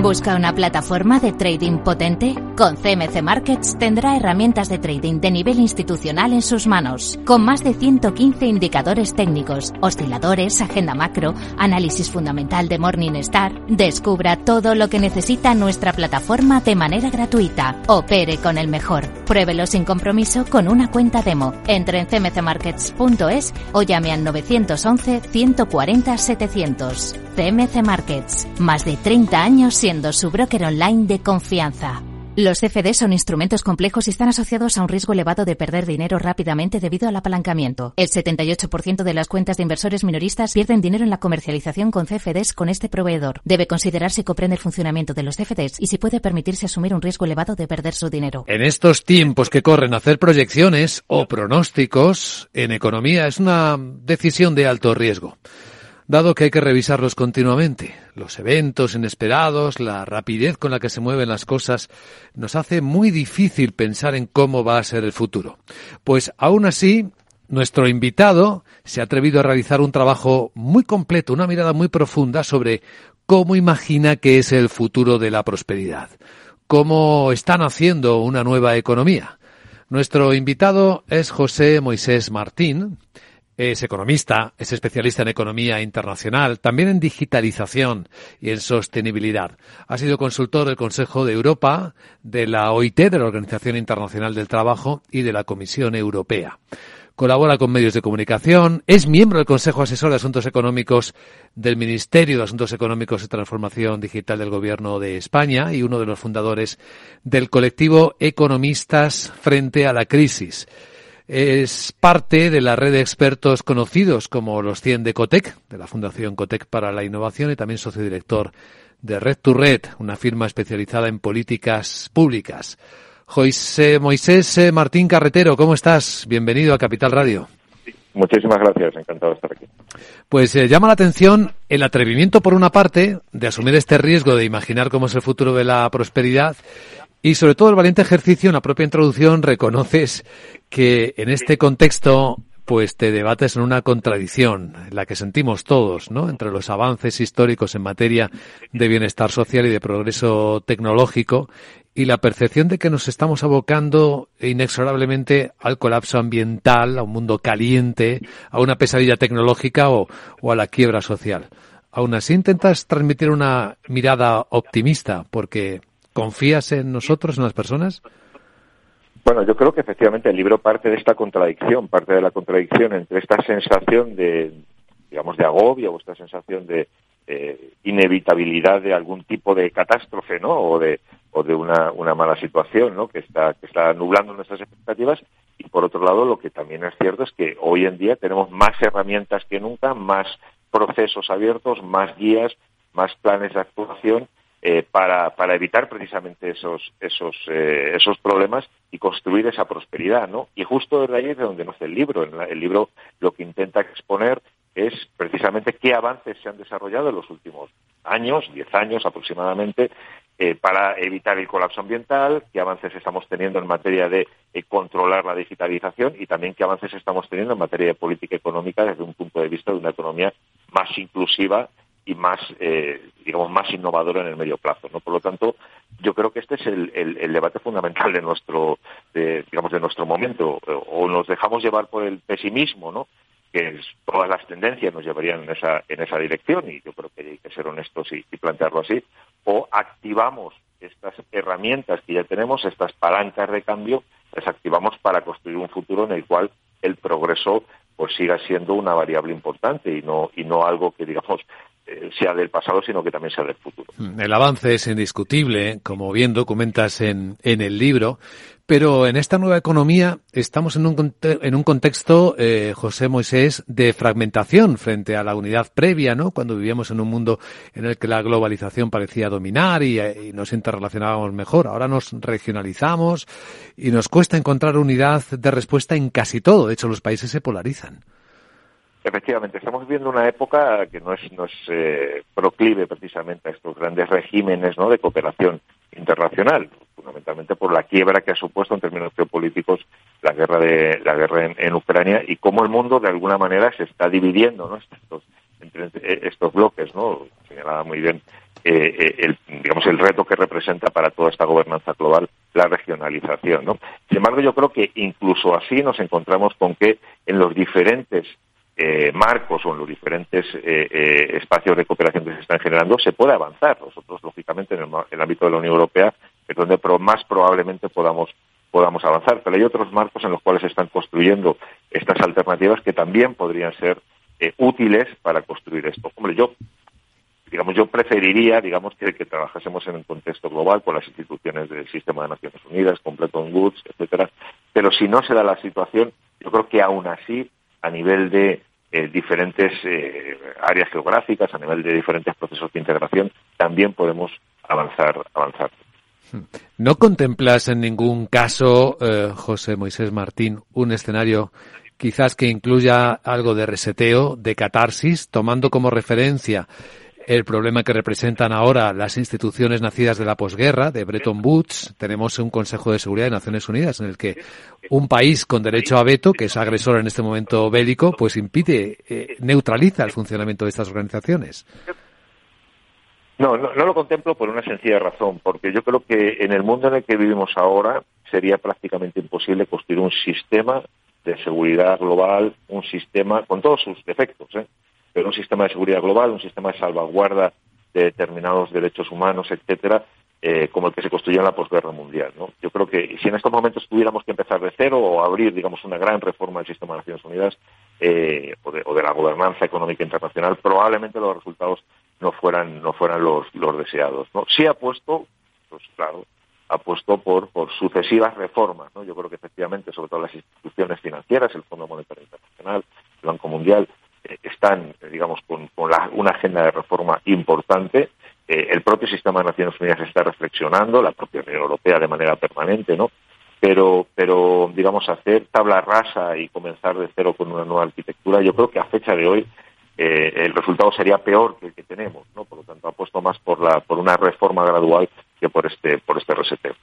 ¿Busca una plataforma de trading potente? Con CMC Markets tendrá herramientas de trading de nivel institucional en sus manos, con más de 115 indicadores técnicos, osciladores, agenda macro, análisis fundamental de Morningstar. Descubra todo lo que necesita nuestra plataforma de manera gratuita. Opere con el mejor. Pruébelo sin compromiso con una cuenta demo. Entre en cmcmarkets.es o llame al 911 140 700. CMC Markets. Más de 30 años su broker online de confianza. Los CFD son instrumentos complejos y están asociados a un riesgo elevado de perder dinero rápidamente debido al apalancamiento. El 78% de las cuentas de inversores minoristas pierden dinero en la comercialización con CFDs con este proveedor. Debe considerar si comprende el funcionamiento de los CFDs y si puede permitirse asumir un riesgo elevado de perder su dinero. En estos tiempos que corren hacer proyecciones o pronósticos en economía es una decisión de alto riesgo dado que hay que revisarlos continuamente. Los eventos inesperados, la rapidez con la que se mueven las cosas, nos hace muy difícil pensar en cómo va a ser el futuro. Pues aún así, nuestro invitado se ha atrevido a realizar un trabajo muy completo, una mirada muy profunda sobre cómo imagina que es el futuro de la prosperidad, cómo están haciendo una nueva economía. Nuestro invitado es José Moisés Martín, es economista, es especialista en economía internacional, también en digitalización y en sostenibilidad. Ha sido consultor del Consejo de Europa, de la OIT, de la Organización Internacional del Trabajo y de la Comisión Europea. Colabora con medios de comunicación, es miembro del Consejo Asesor de Asuntos Económicos del Ministerio de Asuntos Económicos y Transformación Digital del Gobierno de España y uno de los fundadores del colectivo Economistas frente a la crisis es parte de la red de expertos conocidos como los 100 de Cotec, de la Fundación Cotec para la Innovación y también socio director de Red to Red, una firma especializada en políticas públicas. José Moisés eh, Martín Carretero, ¿cómo estás? Bienvenido a Capital Radio. Muchísimas gracias, encantado de estar aquí. Pues eh, llama la atención el atrevimiento, por una parte, de asumir este riesgo de imaginar cómo es el futuro de la prosperidad y sobre todo el valiente ejercicio, en la propia introducción reconoces que en este contexto pues te debates en una contradicción, la que sentimos todos, ¿no? Entre los avances históricos en materia de bienestar social y de progreso tecnológico y la percepción de que nos estamos abocando inexorablemente al colapso ambiental, a un mundo caliente, a una pesadilla tecnológica o, o a la quiebra social. Aún así intentas transmitir una mirada optimista porque confías en nosotros, en las personas. Bueno, yo creo que efectivamente el libro parte de esta contradicción, parte de la contradicción entre esta sensación de, digamos, de agobio o esta sensación de eh, inevitabilidad de algún tipo de catástrofe, ¿no? O de, o de una, una mala situación, ¿no? Que está, que está nublando nuestras expectativas. Y por otro lado, lo que también es cierto es que hoy en día tenemos más herramientas que nunca, más procesos abiertos, más guías, más planes de actuación eh, para, para evitar precisamente esos, esos, eh, esos problemas y construir esa prosperidad, ¿no? Y justo desde ahí es de donde nace el libro. El libro lo que intenta exponer es precisamente qué avances se han desarrollado en los últimos años, diez años aproximadamente, eh, para evitar el colapso ambiental, qué avances estamos teniendo en materia de eh, controlar la digitalización y también qué avances estamos teniendo en materia de política económica desde un punto de vista de una economía más inclusiva y más, eh, digamos, más innovadora en el medio plazo. ¿no? Por lo tanto, yo creo que este es el, el, debate fundamental de nuestro, digamos, de nuestro momento. O nos dejamos llevar por el pesimismo, ¿no? que todas las tendencias nos llevarían en esa, en esa dirección y yo creo que hay que ser honestos y, plantearlo así, o activamos estas herramientas que ya tenemos, estas palancas de cambio, las activamos para construir un futuro en el cual el progreso pues siga siendo una variable importante y no y no algo que digamos sea del pasado, sino que también sea del futuro. Mm, el avance es indiscutible, como bien documentas en, en el libro, pero en esta nueva economía estamos en un, en un contexto, eh, José Moisés, de fragmentación frente a la unidad previa, ¿no? Cuando vivíamos en un mundo en el que la globalización parecía dominar y, y nos interrelacionábamos mejor. Ahora nos regionalizamos y nos cuesta encontrar unidad de respuesta en casi todo. De hecho, los países se polarizan. Efectivamente, estamos viviendo una época que no es, no es eh, proclive precisamente a estos grandes regímenes ¿no? de cooperación internacional, fundamentalmente por la quiebra que ha supuesto en términos geopolíticos la guerra de la guerra en, Ucrania y cómo el mundo de alguna manera se está dividiendo ¿no? estos, entre estos bloques, ¿no? Señalaba muy bien eh, eh, el, digamos el reto que representa para toda esta gobernanza global la regionalización, ¿no? Sin embargo, yo creo que incluso así nos encontramos con que en los diferentes eh, marcos o en los diferentes eh, eh, espacios de cooperación que se están generando, se puede avanzar. Nosotros, lógicamente, en el, ámbito de la Unión Europea es donde más probablemente podamos, podamos avanzar. Pero hay otros marcos en los cuales se están construyendo estas alternativas que también podrían ser útiles para construir esto. Hombre, yo digamos, yo preferiría, digamos, que, que, trabajásemos en un contexto global con las instituciones del sistema de Naciones Unidas, con Bretton Woods, etcétera. Pero si no se da la situación, yo creo que aún así, a nivel de eh, diferentes eh, áreas geográficas, a nivel de diferentes procesos de integración, también podemos avanzar, avanzar. ¿No contemplas en ningún caso, eh, José Moisés Martín, un escenario quizás que incluya algo de reseteo, de catarsis, tomando como referencia el problema que representan ahora las instituciones nacidas de la posguerra, de Bretton Woods. Tenemos un Consejo de Seguridad de Naciones Unidas en el que un país con derecho a veto, que es agresor en este momento bélico, pues impide, eh, neutraliza el funcionamiento de estas organizaciones. No, no, no, lo contemplo por una sencilla razón, porque yo creo que en el mundo en el que vivimos ahora sería prácticamente imposible construir un sistema de seguridad global, un sistema con todos sus defectos, ¿eh? Pero un sistema de seguridad global, un sistema de salvaguarda de determinados derechos humanos, etcétera, eh, como el que se construyó en la posguerra mundial. ¿no? Yo creo que si en estos momentos tuviéramos que empezar de cero o abrir, digamos, una gran reforma del sistema de Naciones Unidas eh, o, de, la gobernanza económica internacional, probablemente los resultados no fueran no fueran los, deseados. ¿no? Sí ha puesto, pues claro, apuesto por, por sucesivas reformas. Yo creo que efectivamente, sobre todo las instituciones financieras, el Fondo Monetario Internacional, el Banco Mundial, están, digamos, con, una agenda de reforma importante. Eh, el propio sistema de Naciones Unidas está reflexionando, la propia Unión Europea de manera permanente, ¿no? Pero, pero, digamos, hacer tabla rasa y comenzar de cero con una nueva arquitectura, yo creo que a fecha de hoy eh, el resultado sería peor que el que tenemos, ¿no? Por lo tanto, apuesto más por la, por una reforma gradual que por este, por este reseteo.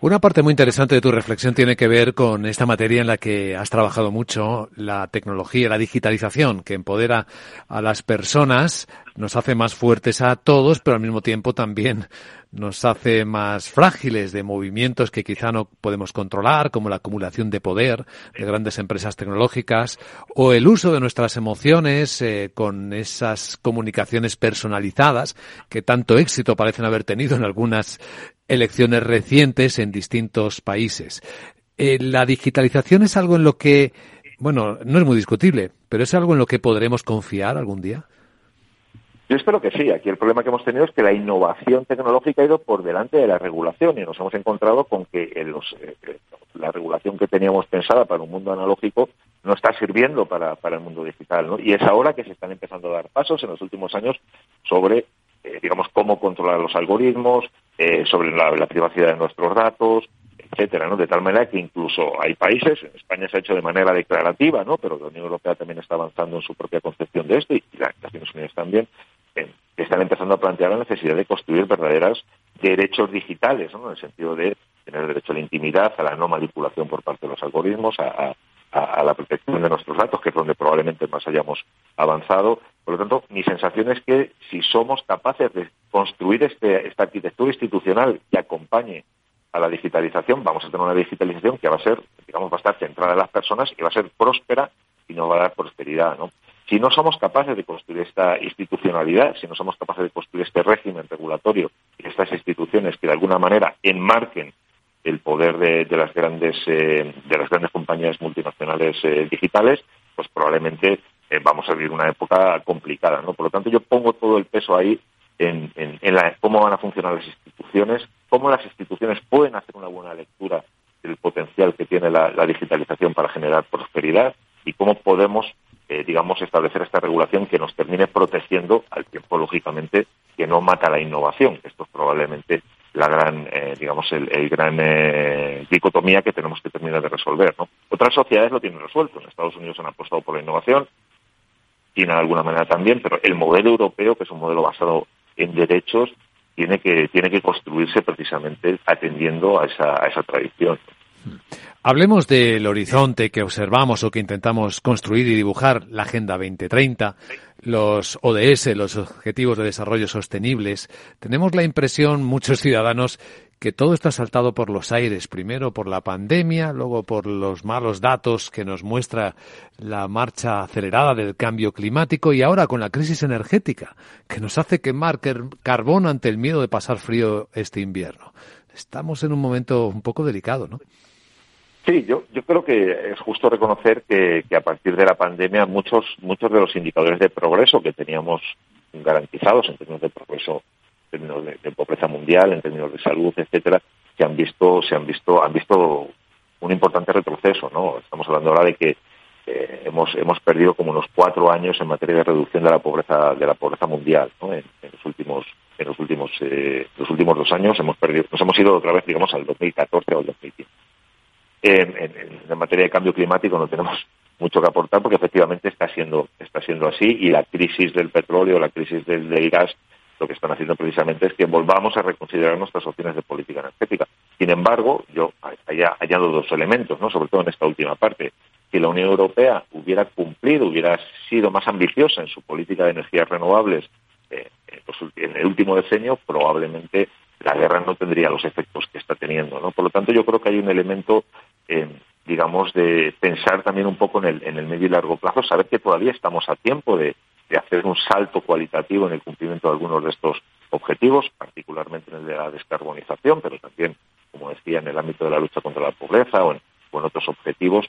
Una parte muy interesante de tu reflexión tiene que ver con esta materia en la que has trabajado mucho, la tecnología, la digitalización, que empodera a las personas, nos hace más fuertes a todos, pero al mismo tiempo también nos hace más frágiles de movimientos que quizá no podemos controlar, como la acumulación de poder de grandes empresas tecnológicas, o el uso de nuestras emociones eh, con esas comunicaciones personalizadas que tanto éxito parecen haber tenido en algunas elecciones recientes en distintos países. Eh, la digitalización es algo en lo que, bueno, no es muy discutible, pero es algo en lo que podremos confiar algún día. Yo espero que sí. Aquí el problema que hemos tenido es que la innovación tecnológica ha ido por delante de la regulación y nos hemos encontrado con que los, eh, la regulación que teníamos pensada para un mundo analógico no está sirviendo para, el mundo digital. ¿no? Y es ahora que se están empezando a dar pasos en los últimos años sobre, eh, digamos, cómo controlar los algoritmos, eh, sobre la, privacidad de nuestros datos, etcétera, ¿no? De tal manera que incluso hay países, en España se ha hecho de manera declarativa, ¿no? Pero la Unión Europea también está avanzando en su propia concepción de esto y las Naciones Unidas también, que están empezando a plantear la necesidad de construir verdaderos derechos digitales, ¿no? En el sentido de tener derecho a la intimidad, a la no manipulación por parte de los algoritmos, a, la protección de nuestros datos, que es donde probablemente más hayamos avanzado. Por lo tanto, mi sensación es que si somos capaces de construir este, esta arquitectura institucional que acompañe a la digitalización, vamos a tener una digitalización que va a ser, digamos, va a estar centrada en las personas y va a ser próspera y nos va a dar prosperidad, ¿no? Si no somos capaces de construir esta institucionalidad, si no somos capaces de construir este régimen regulatorio y estas instituciones que de alguna manera enmarquen el poder de, las grandes eh, de las grandes compañías multinacionales eh, digitales, pues probablemente eh, vamos a vivir una época complicada, ¿no? Por lo tanto, yo pongo todo el peso ahí en, cómo van a funcionar las instituciones, cómo las instituciones pueden hacer una buena lectura del potencial que tiene la digitalización para generar prosperidad y cómo podemos eh, digamos, establecer esta regulación que nos termine protegiendo al tiempo, lógicamente, que no mata la innovación. Esto es probablemente la gran, eh, digamos, el, gran eh, dicotomía que tenemos que terminar de resolver. ¿no? Otras sociedades lo tienen resuelto. En Estados Unidos han apostado por la innovación, China de alguna manera también, pero el modelo europeo, que es un modelo basado en derechos, tiene que, tiene que construirse precisamente atendiendo a esa, a esa tradición. Hablemos del horizonte que observamos o que intentamos construir y dibujar la Agenda 2030, los ODS, los Objetivos de Desarrollo Sostenibles. Tenemos la impresión, muchos ciudadanos, que todo está saltado por los aires, primero por la pandemia, luego por los malos datos que nos muestra la marcha acelerada del cambio climático y ahora con la crisis energética, que nos hace quemar carbón ante el miedo de pasar frío este invierno. Estamos en un momento un poco delicado, ¿no? Sí, yo, yo creo que es justo reconocer que, a partir de la pandemia muchos, muchos de los indicadores de progreso que teníamos garantizados en términos de progreso, en términos de, pobreza mundial, en términos de salud, etcétera, se han visto, se han visto, han visto un importante retroceso, ¿no? Estamos hablando ahora de que eh, hemos hemos perdido como unos cuatro años en materia de reducción de la pobreza de la pobreza mundial, ¿no? En, los últimos en los últimos eh, los últimos dos años hemos perdido, nos hemos ido otra vez, digamos, al 2014 o al 2015 en, materia de cambio climático no tenemos mucho que aportar porque efectivamente está siendo está siendo así y la crisis del petróleo, la crisis del, gas, lo que están haciendo precisamente es que volvamos a reconsiderar nuestras opciones de política energética. Sin embargo, yo añado dos elementos, no, sobre todo en esta última parte. Si la Unión Europea hubiera cumplido, hubiera sido más ambiciosa en su política de energías renovables eh, en el último decenio, probablemente la guerra no tendría los efectos que está teniendo. ¿no? Por lo tanto, yo creo que hay un elemento, eh, digamos, de pensar también un poco en el, en el medio y largo plazo, saber que todavía estamos a tiempo de, hacer un salto cualitativo en el cumplimiento de algunos de estos objetivos, particularmente en el de la descarbonización, pero también, como decía, en el ámbito de la lucha contra la pobreza o en, o en otros objetivos,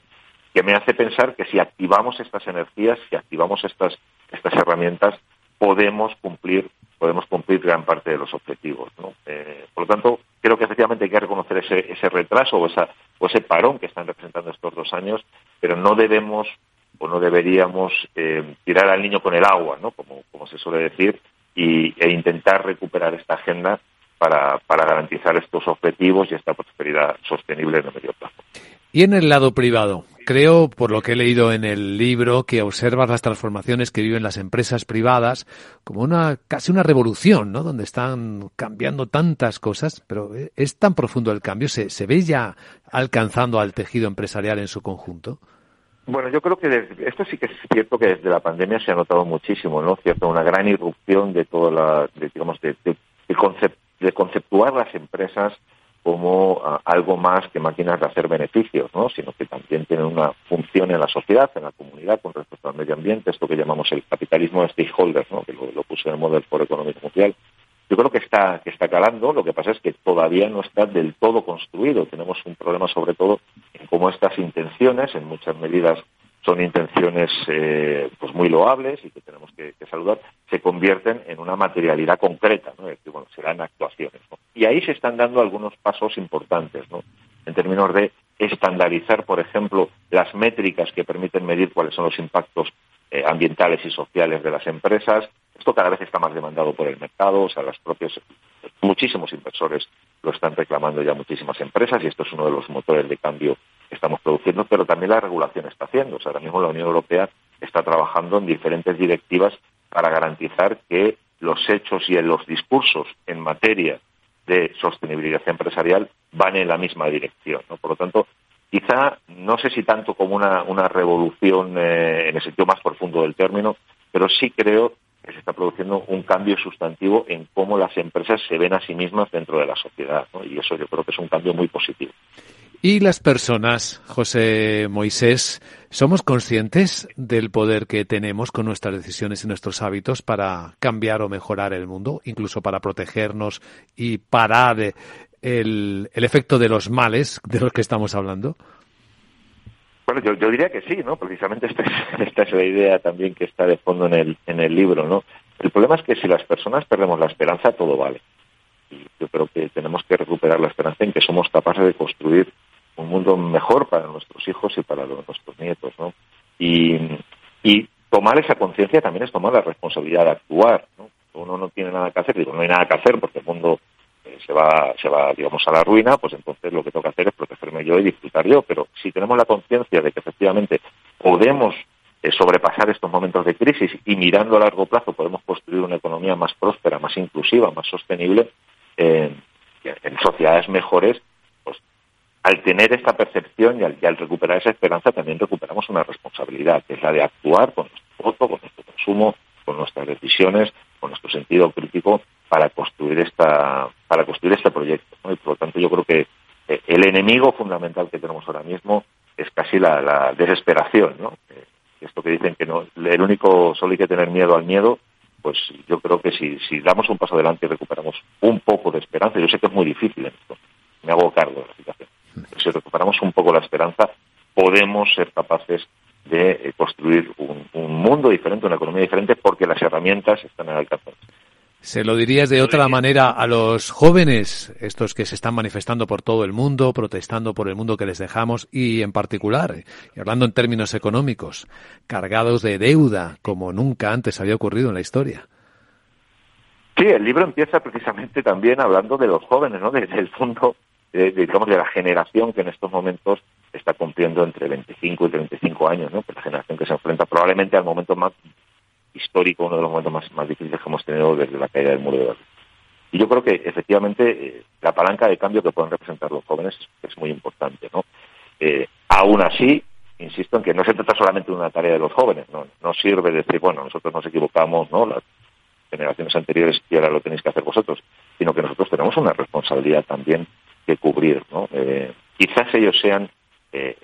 que me hace pensar que si activamos estas energías, si activamos estas, estas herramientas, podemos cumplir podemos cumplir gran parte de los objetivos. Eh, por lo tanto, creo que efectivamente hay que reconocer ese, ese retraso o, esa, o ese parón que están representando estos dos años, pero no debemos o no deberíamos eh, tirar al niño con el agua, ¿no? como, como se suele decir, y, e intentar recuperar esta agenda para, para garantizar estos objetivos y esta prosperidad sostenible en el medio plazo. Y en el lado privado, creo, por lo que he leído en el libro, que observas las transformaciones que viven las empresas privadas como una casi una revolución, ¿no? Donde están cambiando tantas cosas, pero es tan profundo el cambio, se, ve ya alcanzando al tejido empresarial en su conjunto. Bueno, yo creo que esto sí que es cierto que desde la pandemia se ha notado muchísimo, ¿no? Cierto, una gran irrupción de toda la, digamos, de, de, de conceptuar las empresas como ah, algo más que máquinas de hacer beneficios, ¿no? sino que también tienen una función en la sociedad, en la comunidad con respecto al medio ambiente, esto que llamamos el capitalismo de stakeholders, ¿no? que lo, lo puse en el Model for Economic Mundial. Yo creo que está, que está calando, lo que pasa es que todavía no está del todo construido. Tenemos un problema sobre todo en cómo estas intenciones, en muchas medidas son intenciones eh, pues muy loables y que tenemos que, saludar, se convierten en una materialidad concreta, ¿no? Es decir, serán actuaciones. Y ahí se están dando algunos pasos importantes, ¿no? En términos de estandarizar, por ejemplo, las métricas que permiten medir cuáles son los impactos eh, ambientales y sociales de las empresas. Esto cada vez está más demandado por el mercado, o sea, las propias, muchísimos inversores lo están reclamando ya muchísimas empresas y esto es uno de los motores de cambio que estamos produciendo, pero también la regulación está haciendo. O sea, ahora mismo la Unión Europea está trabajando en diferentes directivas para garantizar que los hechos y los discursos en materia de sostenibilidad empresarial van en la misma dirección. ¿no? Por lo tanto, quizá, no sé si tanto como una, una revolución eh, en el sentido más profundo del término, pero sí creo se está produciendo un cambio sustantivo en cómo las empresas se ven a sí mismas dentro de la sociedad. Y eso yo creo que es un cambio muy positivo. Y las personas, José Moisés, ¿somos conscientes del poder que tenemos con nuestras decisiones y nuestros hábitos para cambiar o mejorar el mundo, incluso para protegernos y parar el efecto de los males de los que estamos hablando? Bueno, yo, yo diría que sí, ¿no? Precisamente esta es, esta es la idea también que está de fondo en el, en el libro, ¿no? El problema es que si las personas perdemos la esperanza, todo vale. Y yo creo que tenemos que recuperar la esperanza en que somos capaces de construir un mundo mejor para nuestros hijos y para los, nuestros nietos, ¿no? Y, y tomar esa conciencia también es tomar la responsabilidad de actuar, ¿no? Uno no tiene nada que hacer, digo, no hay nada que hacer porque el mundo eh, se va, se va, digamos, a la ruina, pues entonces lo que tengo que hacer es protegerme yo y disfrutar yo. Pero si tenemos la conciencia de que efectivamente podemos eh, sobrepasar estos momentos de crisis y mirando a largo plazo podemos construir una economía más próspera, más inclusiva, más sostenible, eh, en sociedades mejores, al tener esta percepción y al, y al, recuperar esa esperanza también recuperamos una responsabilidad, que es la de actuar con nuestro voto, con nuestro consumo, con nuestras decisiones, con nuestro sentido crítico para construir esta para construir este proyecto. Y por lo tanto yo creo que eh, el enemigo fundamental que tenemos ahora mismo es casi la, la desesperación, ¿no? Esto que dicen que no el único solo hay que tener miedo al miedo, pues yo creo que si, damos un paso adelante y recuperamos un poco de esperanza, yo sé que es muy difícil esto, me hago cargo de la situación si recuperamos un poco la esperanza, podemos ser capaces de eh, construir un, un, mundo diferente, una economía diferente, porque las herramientas están al alcance. ¿Se lo dirías de otra manera a los jóvenes, estos que se están manifestando por todo el mundo, protestando por el mundo que les dejamos y en particular, y hablando en términos económicos, cargados de deuda como nunca antes había ocurrido en la historia? Sí, el libro empieza precisamente también hablando de los jóvenes, ¿no? Desde el fondo de, digamos, de la generación que en estos momentos está cumpliendo entre 25 y 35 años, ¿no? Pues la generación que se enfrenta probablemente al momento más histórico, uno de los momentos más, difíciles que hemos tenido desde la caída del muro de Berlín. Y yo creo que efectivamente eh, la palanca de cambio que pueden representar los jóvenes es, muy importante, ¿no? Eh, aún así, insisto en que no se trata solamente de una tarea de los jóvenes, ¿no? No sirve decir, bueno, nosotros nos equivocamos, ¿no? Las generaciones anteriores y ahora lo tenéis que hacer vosotros, sino que nosotros tenemos una responsabilidad también que cubrir. ¿no? Eh, quizás ellos sean, eh,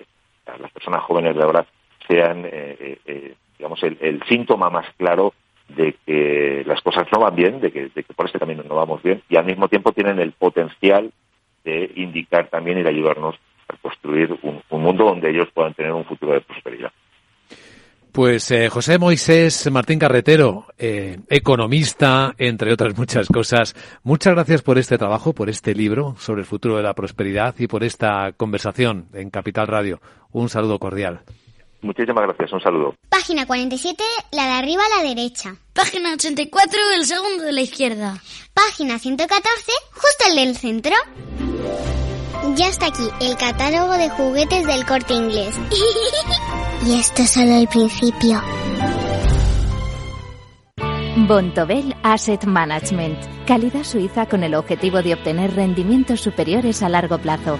las personas jóvenes de ahora, sean, eh, digamos, el, síntoma más claro de que las cosas no van bien, de que, por este camino no vamos bien, y al mismo tiempo tienen el potencial de indicar también y de ayudarnos a construir un, un mundo donde ellos puedan tener un futuro de prosperidad. Pues eh, José Moisés Martín Carretero, eh, economista, entre otras muchas cosas, muchas gracias por este trabajo, por este libro sobre el futuro de la prosperidad y por esta conversación en Capital Radio. Un saludo cordial. Muchísimas gracias, un saludo. Página 47, la de arriba a la derecha. Página 84, el segundo de la izquierda. Página 114, justo el del centro. Ya está aquí el catálogo de juguetes del corte inglés. y esto es solo el principio. Bontobel Asset Management. Calidad suiza con el objetivo de obtener rendimientos superiores a largo plazo.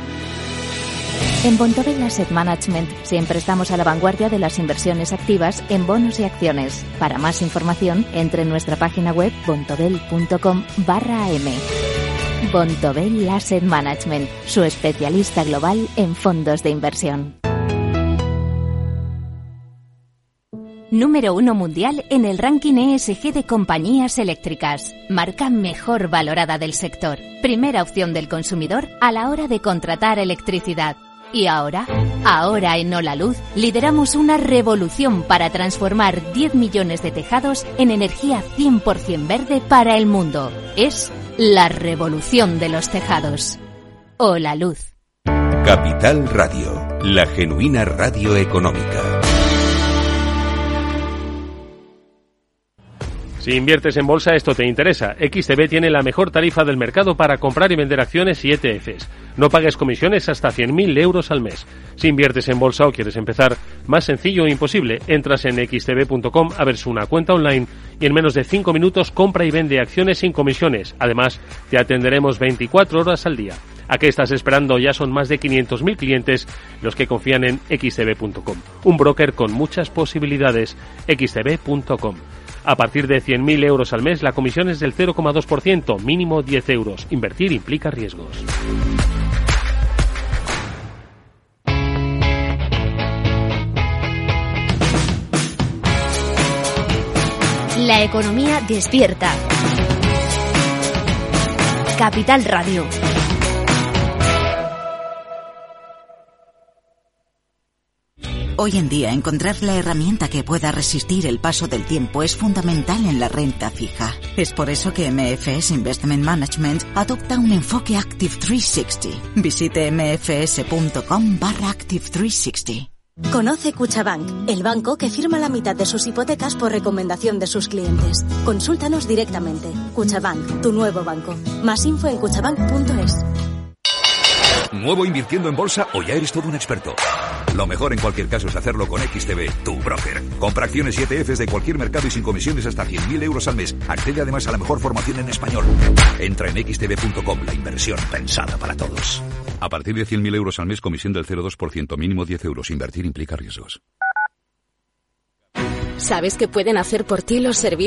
En Bontobel Asset Management siempre estamos a la vanguardia de las inversiones activas en bonos y acciones. Para más información, entre en nuestra página web bontobel.com barra am. Bontobel Asset Management, su especialista global en fondos de inversión. Número uno mundial en el ranking ESG de compañías eléctricas. Marca mejor valorada del sector. Primera opción del consumidor a la hora de contratar electricidad. Y ahora, ahora en Hola Luz, lideramos una revolución para transformar 10 millones de tejados en energía 100% verde para el mundo. Es la revolución de los tejados. Hola Luz. Capital Radio, la genuina radio económica. Si inviertes en bolsa, esto te interesa. XTB tiene la mejor tarifa del mercado para comprar y vender acciones y ETFs. No pagues comisiones hasta 100.000 euros al mes. Si inviertes en bolsa o quieres empezar, más sencillo o imposible, entras en xtb.com, abres una cuenta online y en menos de 5 minutos compra y vende acciones sin comisiones. Además, te atenderemos 24 horas al día. ¿A qué estás esperando? Ya son más de 500.000 clientes los que confían en xtb.com. Un broker con muchas posibilidades. xtb.com. A partir de 100.000 euros al mes, la comisión es del 0,2%, mínimo 10 euros. Invertir implica riesgos. La economía despierta. Capital Radio. Hoy en día encontrar la herramienta que pueda resistir el paso del tiempo es fundamental en la renta fija. Es por eso que MFS Investment Management adopta un enfoque Active 360. Visite mfs.com barra Active 360. Conoce Cuchabank, el banco que firma la mitad de sus hipotecas por recomendación de sus clientes. Consúltanos directamente. Cuchabank, tu nuevo banco. Más info en cuchabank.es. ¿Nuevo invirtiendo en bolsa o ya eres todo un experto? Lo mejor en cualquier caso es hacerlo con XTB, tu broker. Compra acciones y ETFs de cualquier mercado y sin comisiones hasta 100.000 euros al mes. Accede además a la mejor formación en español. Entra en xtb.com, la inversión pensada para todos. A partir de 100.000 euros al mes, comisión del 0,2%, mínimo 10 euros. Invertir implica riesgos. ¿Sabes qué pueden hacer por ti los servicios?